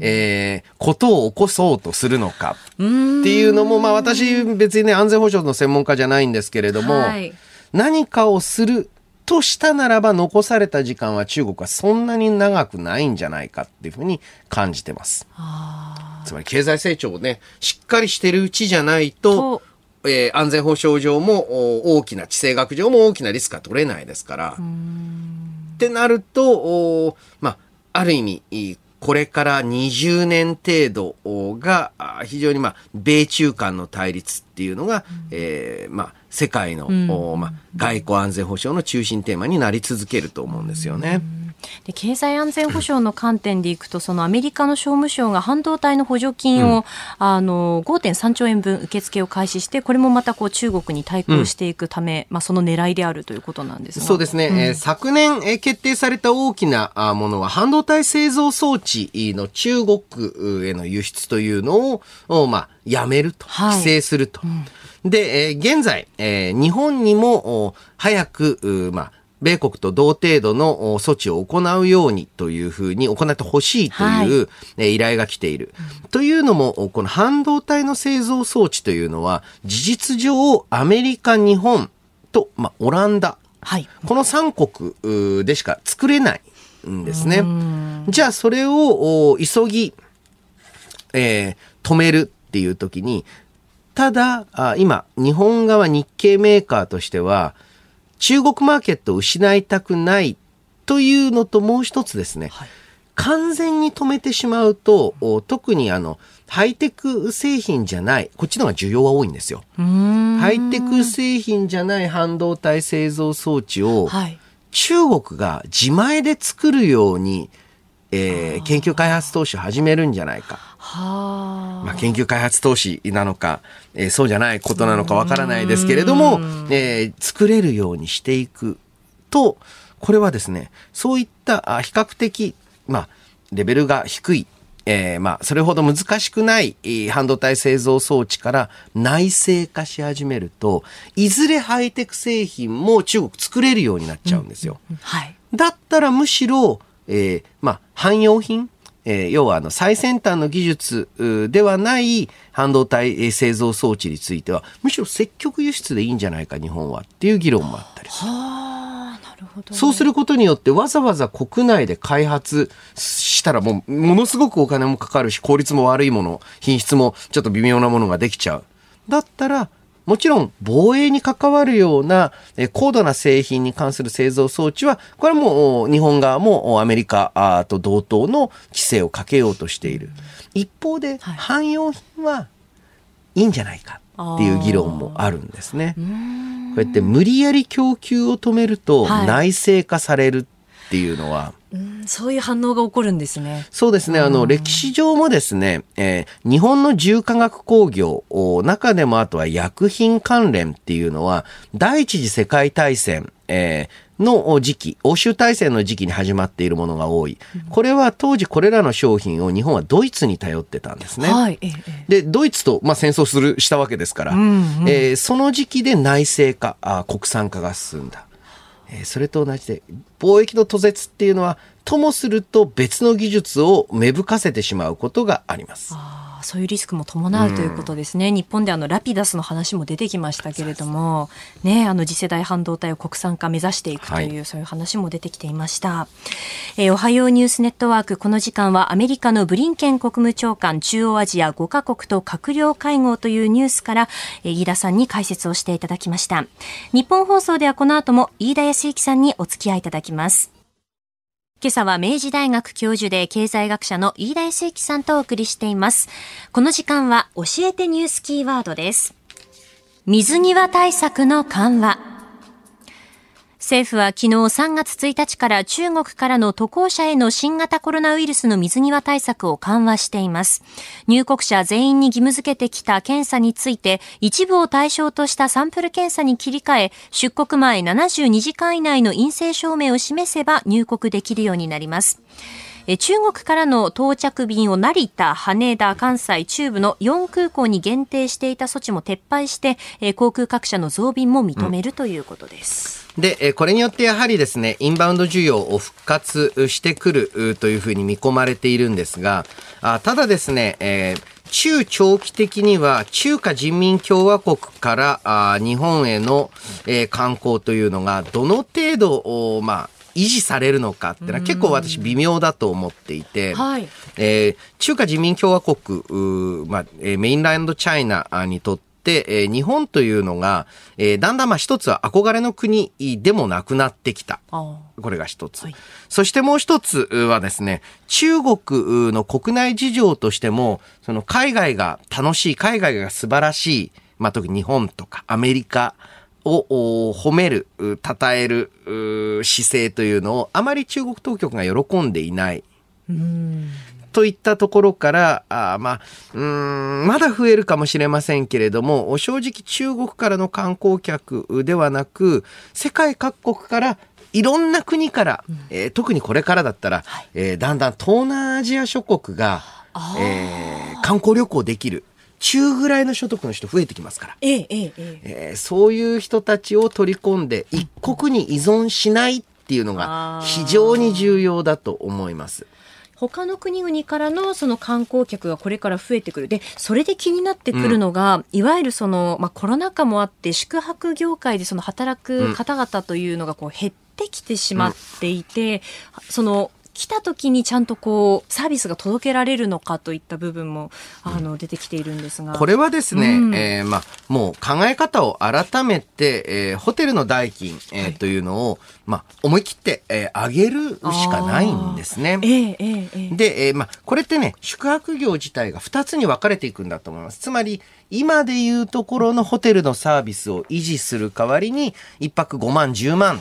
えー、ことを起こそうとするのかっていうのも、まあ私別にね、安全保障の専門家じゃないんですけれども、はい、何かをするとしたならば残された時間は中国はそんなに長くないんじゃないかっていうふうに感じてます。つまり経済成長をね、しっかりしてるうちじゃないと、えー、安全保障上も大きな地政学上も大きなリスクは取れないですから。ってなると、まあ、ある意味、これから20年程度が非常にまあ米中間の対立っていうのが、うん、えー、まあ世界の、うん、まあ、外交安全保障の中心テーマになり続けると思うんですよね。うんで経済安全保障の観点でいくと、そのアメリカの商務省が半導体の補助金を、うん、あの5.3兆円分受付を開始して、これもまたこう中国に対抗していくため、うん、まあその狙いであるということなんですそうですね、うん、えー、昨年、えー、決定された大きなものは、半導体製造装置の中国への輸出というのを、まあ、やめると、規制すると。はいで、えー、現在、えー、日本にも早く、まあ、米国と同程度の措置を行うようにというふうに行ってほしいという、はい、依頼が来ている。うん、というのも、この半導体の製造装置というのは、事実上、アメリカ、日本と、まあ、オランダ。はい、この3国でしか作れないんですね。じゃあ、それを急ぎ、えー、止めるっていう時に、ただ、今、日本側日系メーカーとしては、中国マーケットを失いたくないというのともう一つですね、はい、完全に止めてしまうと、特にあの、ハイテク製品じゃない、こっちの方が需要は多いんですよ。ハイテク製品じゃない半導体製造装置を、はい、中国が自前で作るように、えー、研究開発投資を始めるんじゃないか。はまあ、研究開発投資なのか、えー、そうじゃないことなのかわからないですけれども、えー、作れるようにしていくと、これはですね、そういった比較的、まあ、レベルが低い、えー、まあ、それほど難しくない半導体製造装置から内製化し始めると、いずれハイテク製品も中国作れるようになっちゃうんですよ。うんはい、だったらむしろ、えー、まあ、汎用品えー、要はあの最先端の技術ではない半導体製造装置についてはむしろ積極輸出でいいんじゃないか日本はっていう議論もあったりする。そうすることによってわざわざ国内で開発したらもうものすごくお金もかかるし効率も悪いもの品質もちょっと微妙なものができちゃう。だったらもちろん防衛に関わるような高度な製品に関する製造装置は、これはもう日本側もアメリカと同等の規制をかけようとしている。一方で、汎用品はいいんじゃないかっていう議論もあるんですね。こうやって無理やり供給を止めると内製化されるっていうのは、うん、そういう反応が起こるんですね。そうですね。あの、歴史上もですね、えー、日本の重化学工業、中でもあとは薬品関連っていうのは、第一次世界大戦、えー、の時期、欧州大戦の時期に始まっているものが多い。これは当時これらの商品を日本はドイツに頼ってたんですね。はい、で、ドイツと、まあ、戦争する、したわけですから、うんうん、えー、その時期で内製化あ、国産化が進んだ。え、それと同じで、貿易の途絶っていうのは、ともすると別の技術を芽吹かせてしまうことがあります。そういうリスクも伴うということですね。うん、日本であのラピダスの話も出てきましたけれども、ね、あの次世代半導体を国産化目指していくという、はい、そういう話も出てきていました。えー、おはようニュースネットワーク、この時間はアメリカのブリンケン国務長官、中央アジア5カ国と閣僚会合というニュースから、えー、飯田さんに解説をしていただきました。日本放送ではこの後も飯田康之さんにお付き合いいただきます。今朝は明治大学教授で経済学者の飯田康之さんとお送りしています。この時間は教えてニュースキーワードです。水際対策の緩和。政府は昨日3月1日から中国からの渡航者への新型コロナウイルスの水際対策を緩和しています。入国者全員に義務付けてきた検査について、一部を対象としたサンプル検査に切り替え、出国前72時間以内の陰性証明を示せば入国できるようになります。中国からの到着便を成田、羽田、関西、中部の4空港に限定していた措置も撤廃して、航空各社の増便も認めるということです。うん、で、これによってやはりですね、インバウンド需要を復活してくるというふうに見込まれているんですが、ただですね、え中長期的には中華人民共和国からあ日本への、え、観光というのがどの程度、まあ、維持されるのかってのは結構私微妙だと思っていて、はい、えー、中華人民共和国、まあ、メインランドチャイナにとって、えー、日本というのが、えー、だんだんまあ一つは憧れの国でもなくなってきた。これが一つ、はい。そしてもう一つはですね、中国の国内事情としても、その海外が楽しい、海外が素晴らしい、まあ特に日本とかアメリカを褒める、称える姿勢というのをあまり中国当局が喜んでいない。といったところから、あまあ、うん、まだ増えるかもしれませんけれども、正直中国からの観光客ではなく、世界各国からいろんな国から、うん、えー、特にこれからだったら、はい、えー、だんだん東南アジア諸国が、えー、観光旅行できる。中ぐらいの所得の人増えてきますから、ええええー、そういう人たちを取り込んで一国に依存しないっていうのが非常に重要だと思います。他の国々からのその観光客がこれから増えてくる。で、それで気になってくるのが、うん、いわゆるその、まあ、コロナ禍もあって、宿泊業界でその働く方々というのがこう減ってきてしまっていて、うん、その、来た時にちゃんとこうサービスが届けられるのかといった部分もあの出てきているんですが。これはですね、うん、えー、まあ、もう考え方を改めて、えー、ホテルの代金、えー、はい、というのを、まあ、思い切って、えー、上げるしかないんですね。えー、えー、で、えーまあ、これってね宿泊業自体が2つに分かれていくんだと思います。つまり今でいうところのホテルのサービスを維持する代わりに1泊5万10万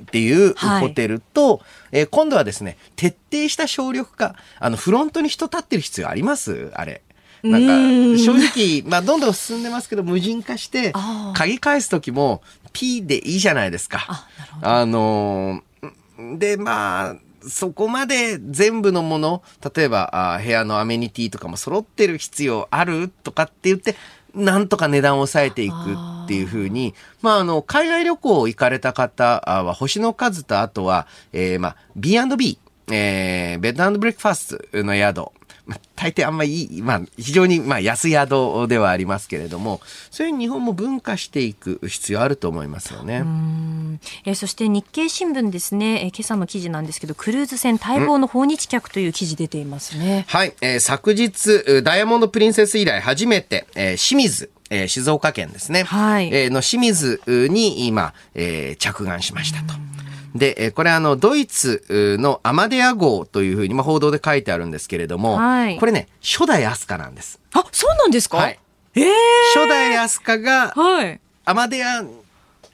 っていうホテルと、はい、えー、今度はですね、徹底した省力化。あの、フロントに人立ってる必要あります？あれ。なんか、正直、まあ、どんどん進んでますけど、無人化して、鍵返す時も、P でいいじゃないですか。ああのー、で、まあ、そこまで全部のもの、例えばあ部屋のアメニティとかも揃ってる必要あるとかって言って、なんとか値段を抑えていくっていうふうに、まあ、あの、海外旅行行かれた方は、星の数とあとは、えー、まあ、B&B、えー、ベッドブレックファーストの宿、大抵あんまりいい、まあ、非常に、まあ、安宿ではありますけれども、そういう日本も分化していく必要あると思いますよね。えー、そして日経新聞ですね、えー、今朝の記事なんですけど、クルーズ船待望の訪日客という記事出ていますね。はい、えー、昨日、ダイヤモンドプリンセス以来初めて、えー、清水、えー、静岡県ですね。はい。えー、の清水に今、えー、着岸しましたと。で、これあの、ドイツのアマデア号というふうに、まあ、報道で書いてあるんですけれども、はい、これね、初代アスカなんです。あ、そうなんですか？はい。えー、初代アスカが、はい、アマデア、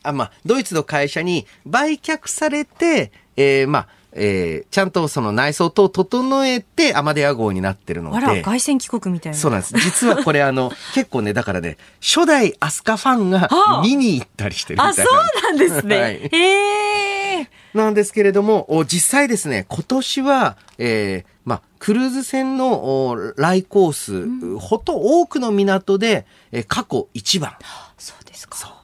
あ、まあ、ドイツの会社に売却されて、えー、まあ、えー、ちゃんとその内装等整えてアマデア号になってるので。あら、凱旋帰国みたいな。そうなんです。実はこれあの、結構ね、だからね、初代アスカファンが見に行ったりしてるみたいな。あ、そうなんですね。はい、へえ。なんですけれども、実際ですね、今年は、えー、まあ、クルーズ船の来航数、うん、ほと多くの港で、えー、過去一番。そうですか。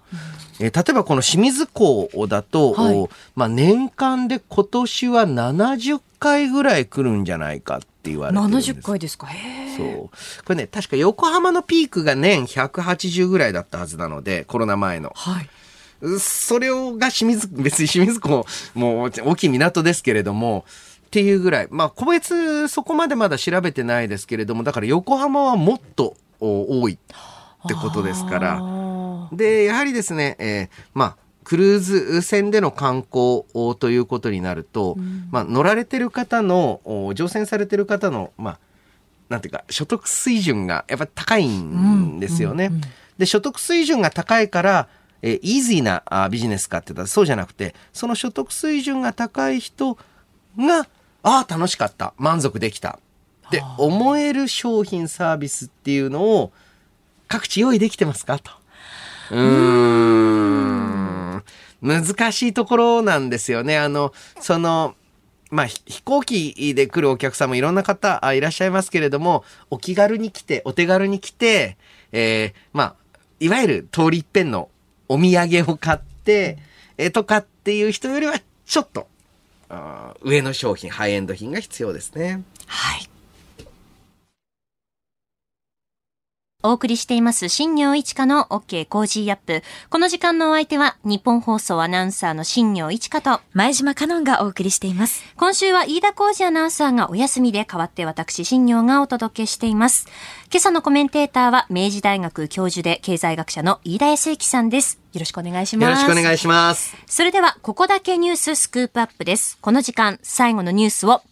えー、例えばこの清水港だと、はい、まあ、年間で今年は70回ぐらい来るんじゃないかって言われてるんです。70回ですか？そう。これね、確か横浜のピークが年180ぐらいだったはずなので、コロナ前の。はい。それをが清水、別に清水港も大きい港ですけれども、っていうぐらい。まあ、個別そこまでまだ調べてないですけれども、だから横浜はもっと多いってことですから。で、やはりですね、えー、まあ、クルーズ船での観光ということになると、うん、まあ、乗られてる方の、乗船されてる方の、まあ、なんていうか、所得水準がやっぱり高いんですよね。うんうんうん、で、所得水準が高いから、えー、イージーなあビジネスかって言ったらそうじゃなくて、その所得水準が高い人が、ああ、楽しかった。満足できた。って思える商品サービスっていうのを各地用意できてますか？と。うーん。難しいところなんですよね。あの、その、まあ、飛行機で来るお客さんもいろんな方いらっしゃいますけれども、お気軽に来て、お手軽に来て、えー、まあ、いわゆる通り一遍のお土産を買って、えとかっていう人よりは、ちょっと、上の商品、ハイエンド品が必要ですね。はい。お送りしています新業一華の OK コージーアップ。この時間のお相手は日本放送アナウンサーの新業一華と前島香音がお送りしています。今週は飯田浩二アナウンサーがお休みで代わって私新業がお届けしています。今朝のコメンテーターは明治大学教授で経済学者の飯田康之さんです。よろしくお願いします。よろしくお願いします。それではここだけニューススクープアップです。この時間最後のニュースを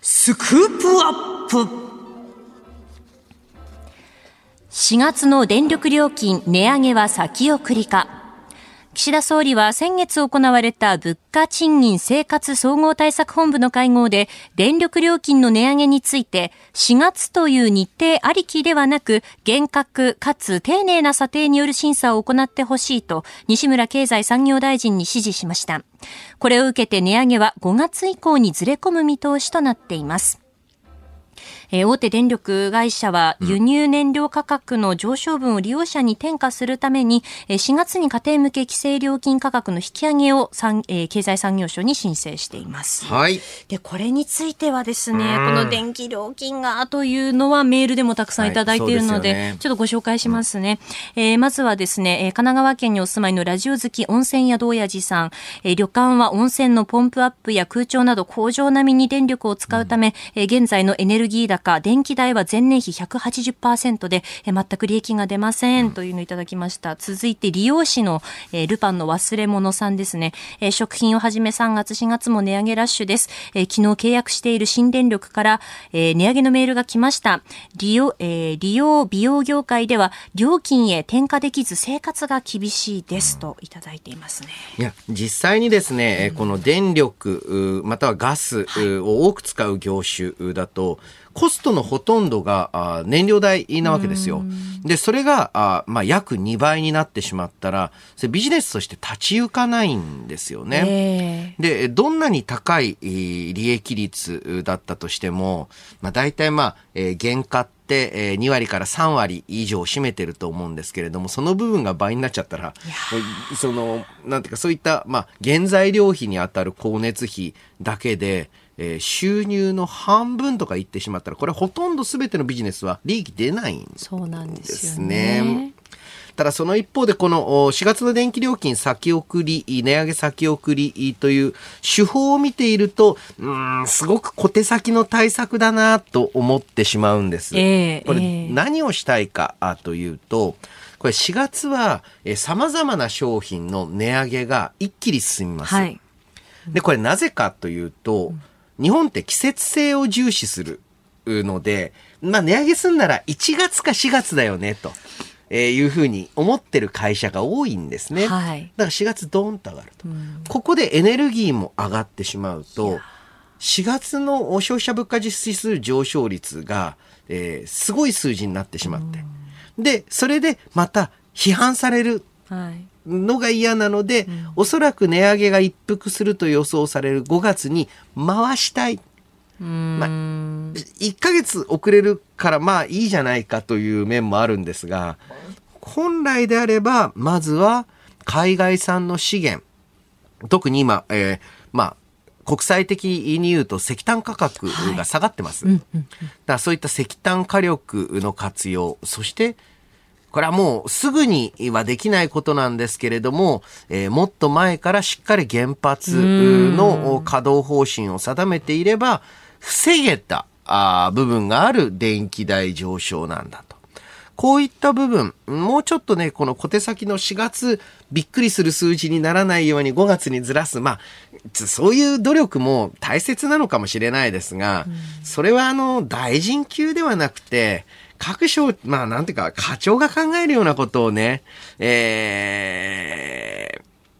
スクープアップ4月の電力料金値上げは先送りか。岸田総理は先月行われた物価賃金生活総合対策本部の会合で電力料金の値上げについて4月という日程ありきではなく厳格かつ丁寧な査定による審査を行ってほしいと西村経済産業大臣に指示しました。これを受けて値上げは5月以降にずれ込む見通しとなっています。えー、大手電力会社は輸入燃料価格の上昇分を利用者に転嫁するために、え4月に家庭向け規制料金価格の引き上げを産、えー、経済産業省に申請しています。はい。で、これについてはですね、この電気料金がというのはメールでもたくさんいただいているので、はいでね、ちょっとご紹介しますね。うん、えー、まずはですね、えー、神奈川県にお住まいのラジオ好き温泉宿親父さん、えー、旅館は温泉のポンプアップや空調など工場並みに電力を使うため、うん、えー、現在のエネルギー高、電気代は前年比180%で、え全く利益が出ませんというのをいただきました。続いて利用士の、えルパンの忘れ物さんですね。え食品をはじめ3月4月も値上げラッシュです。え昨日契約している新電力から、え値上げのメールが来ました。利用、え利用美容業界では料金へ転嫁できず生活が厳しいですといただいていますね。いや、実際にですね、うん、この電力、またはガスを多く使う業種だと、コストのほとんどが燃料代なわけですよ。で、それがあ、まあ、約2倍になってしまったら、それビジネスとして立ち行かないんですよね。で、どんなに高い利益率だったとしても、まあ、大体まあ、えー、原価って、えー、2割から3割以上占めてると思うんですけれども、その部分が倍になっちゃったら、その、なんていうか、そういった、まあ、原材料費に当たる光熱費だけで、えー、収入の半分とか言ってしまったら、これほとんど全てのビジネスは利益出ないんですね。そうなんですね。ただその一方でこの4月の電気料金先送り、値上げ先送りという手法を見ていると、うん、すごく小手先の対策だなと思ってしまうんです。えー、これ何をしたいかというと、これ4月は様々な商品の値上げが一気に進みます。はい、で、これなぜかというと、うん日本って季節性を重視するので、まあ値上げすんなら1月か4月だよね、と。えー、いうふうに思ってる会社が多いんですね。はい、だから4月ドーンと上がると、うん、ここでエネルギーも上がってしまうと、4月の消費者物価実指数上昇率が、えー、すごい数字になってしまって、うん、で、それでまた批判される。はい。のが嫌なので、うん、おそらく値上げが一服すると予想される5月に回したい。まあ、1ヶ月遅れるからまあいいじゃないかという面もあるんですが、本来であれば、まずは海外産の資源、特に今、えー、まあ、国際的に言うと石炭価格が下がってます。はい、だからそういった石炭火力の活用、そしてこれはもうすぐにはできないことなんですけれども、えー、もっと前からしっかり原発の稼働方針を定めていれば、防げたあ部分がある電気代上昇なんだと。こういった部分、もうちょっとね、この小手先の4月、びっくりする数字にならないように5月にずらす。まあ、そういう努力も大切なのかもしれないですが、それはあの、大臣級ではなくて、各省、まあなんていうか、課長が考えるようなことをね、え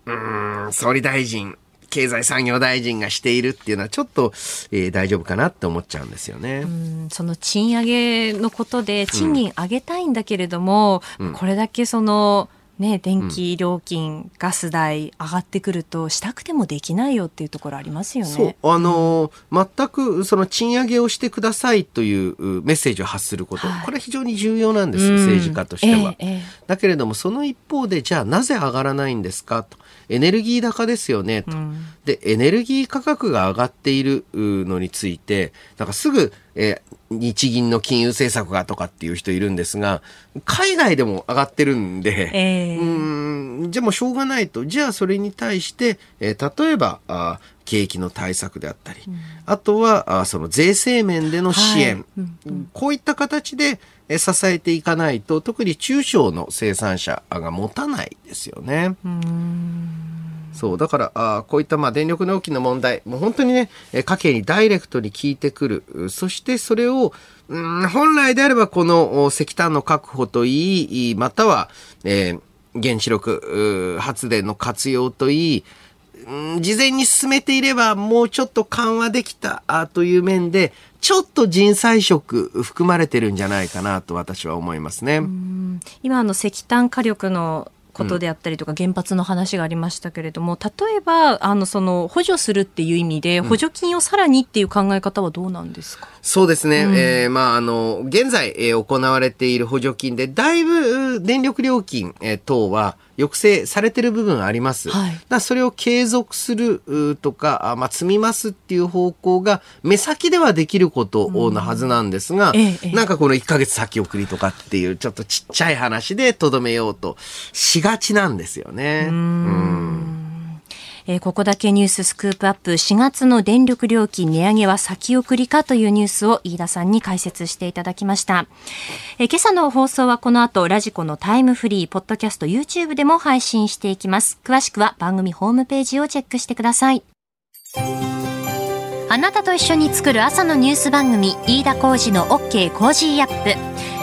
ー、うん、総理大臣、経済産業大臣がしているっていうのはちょっと、えー、大丈夫かなって思っちゃうんですよね。その賃上げのことで賃金上げたいんだけれども、うん、これだけそのね、電気料金、うん、ガス代上がってくるとしたくてもできないよっていうところありますよね。そう。あのー、全くその賃上げをしてくださいというメッセージを発すること、はい、これは非常に重要なんです、うん、政治家としては、えーえー、だけれどもその一方でじゃあなぜ上がらないんですかとエネルギー高ですよねと、うん、でエネルギー価格が上がっているのについてなんかすぐ、えー日銀の金融政策がとかっていう人いるんですが、海外でも上がってるんで、えー、うんじゃあもうしょうがないと。じゃあそれに対して、えー、例えば、あ景気の対策であったり、うん、あとはあその税制面での支援、はい。うんうん、こういった形で支えていかないと特に中小の生産者が持たないですよね。そう。だからあこういったまあ電力料金の問題もう本当にね家計にダイレクトに効いてくる。そしてそれをうん本来であればこの石炭の確保といいまたは、えー原子力発電の活用といい、事前に進めていればもうちょっと緩和できたという面で、ちょっと人災色含まれてるんじゃないかなと私は思いますね。今の石炭火力のことであったりとか、原発の話がありましたけれども、例えば、あの、その、補助するっていう意味で、補助金をさらにっていう考え方はどうなんですか、うん、そうですね。うん、えー、まあ、あの、現在、えー、行われている補助金で、だいぶ電力料金、えー、等は、抑制されてる部分あります。はい、だそれを継続するとか、まあ、積みますっていう方向が目先ではできることなはずなんですが、うんええ、なんかこの1ヶ月先送りとかっていうちょっとちっちゃい話でとどめようとしがちなんですよね。うんえー、ここだけニューススクープアップ4月の電力料金値上げは先送りかというニュースを飯田さんに解説していただきました。えー、今朝の放送はこの後ラジコのタイムフリー、ポッドキャスト、YouTube でも配信していきます。詳しくは番組ホームページをチェックしてください。あなたと一緒に作る朝のニュース番組、飯田浩二の OK コージーアップ。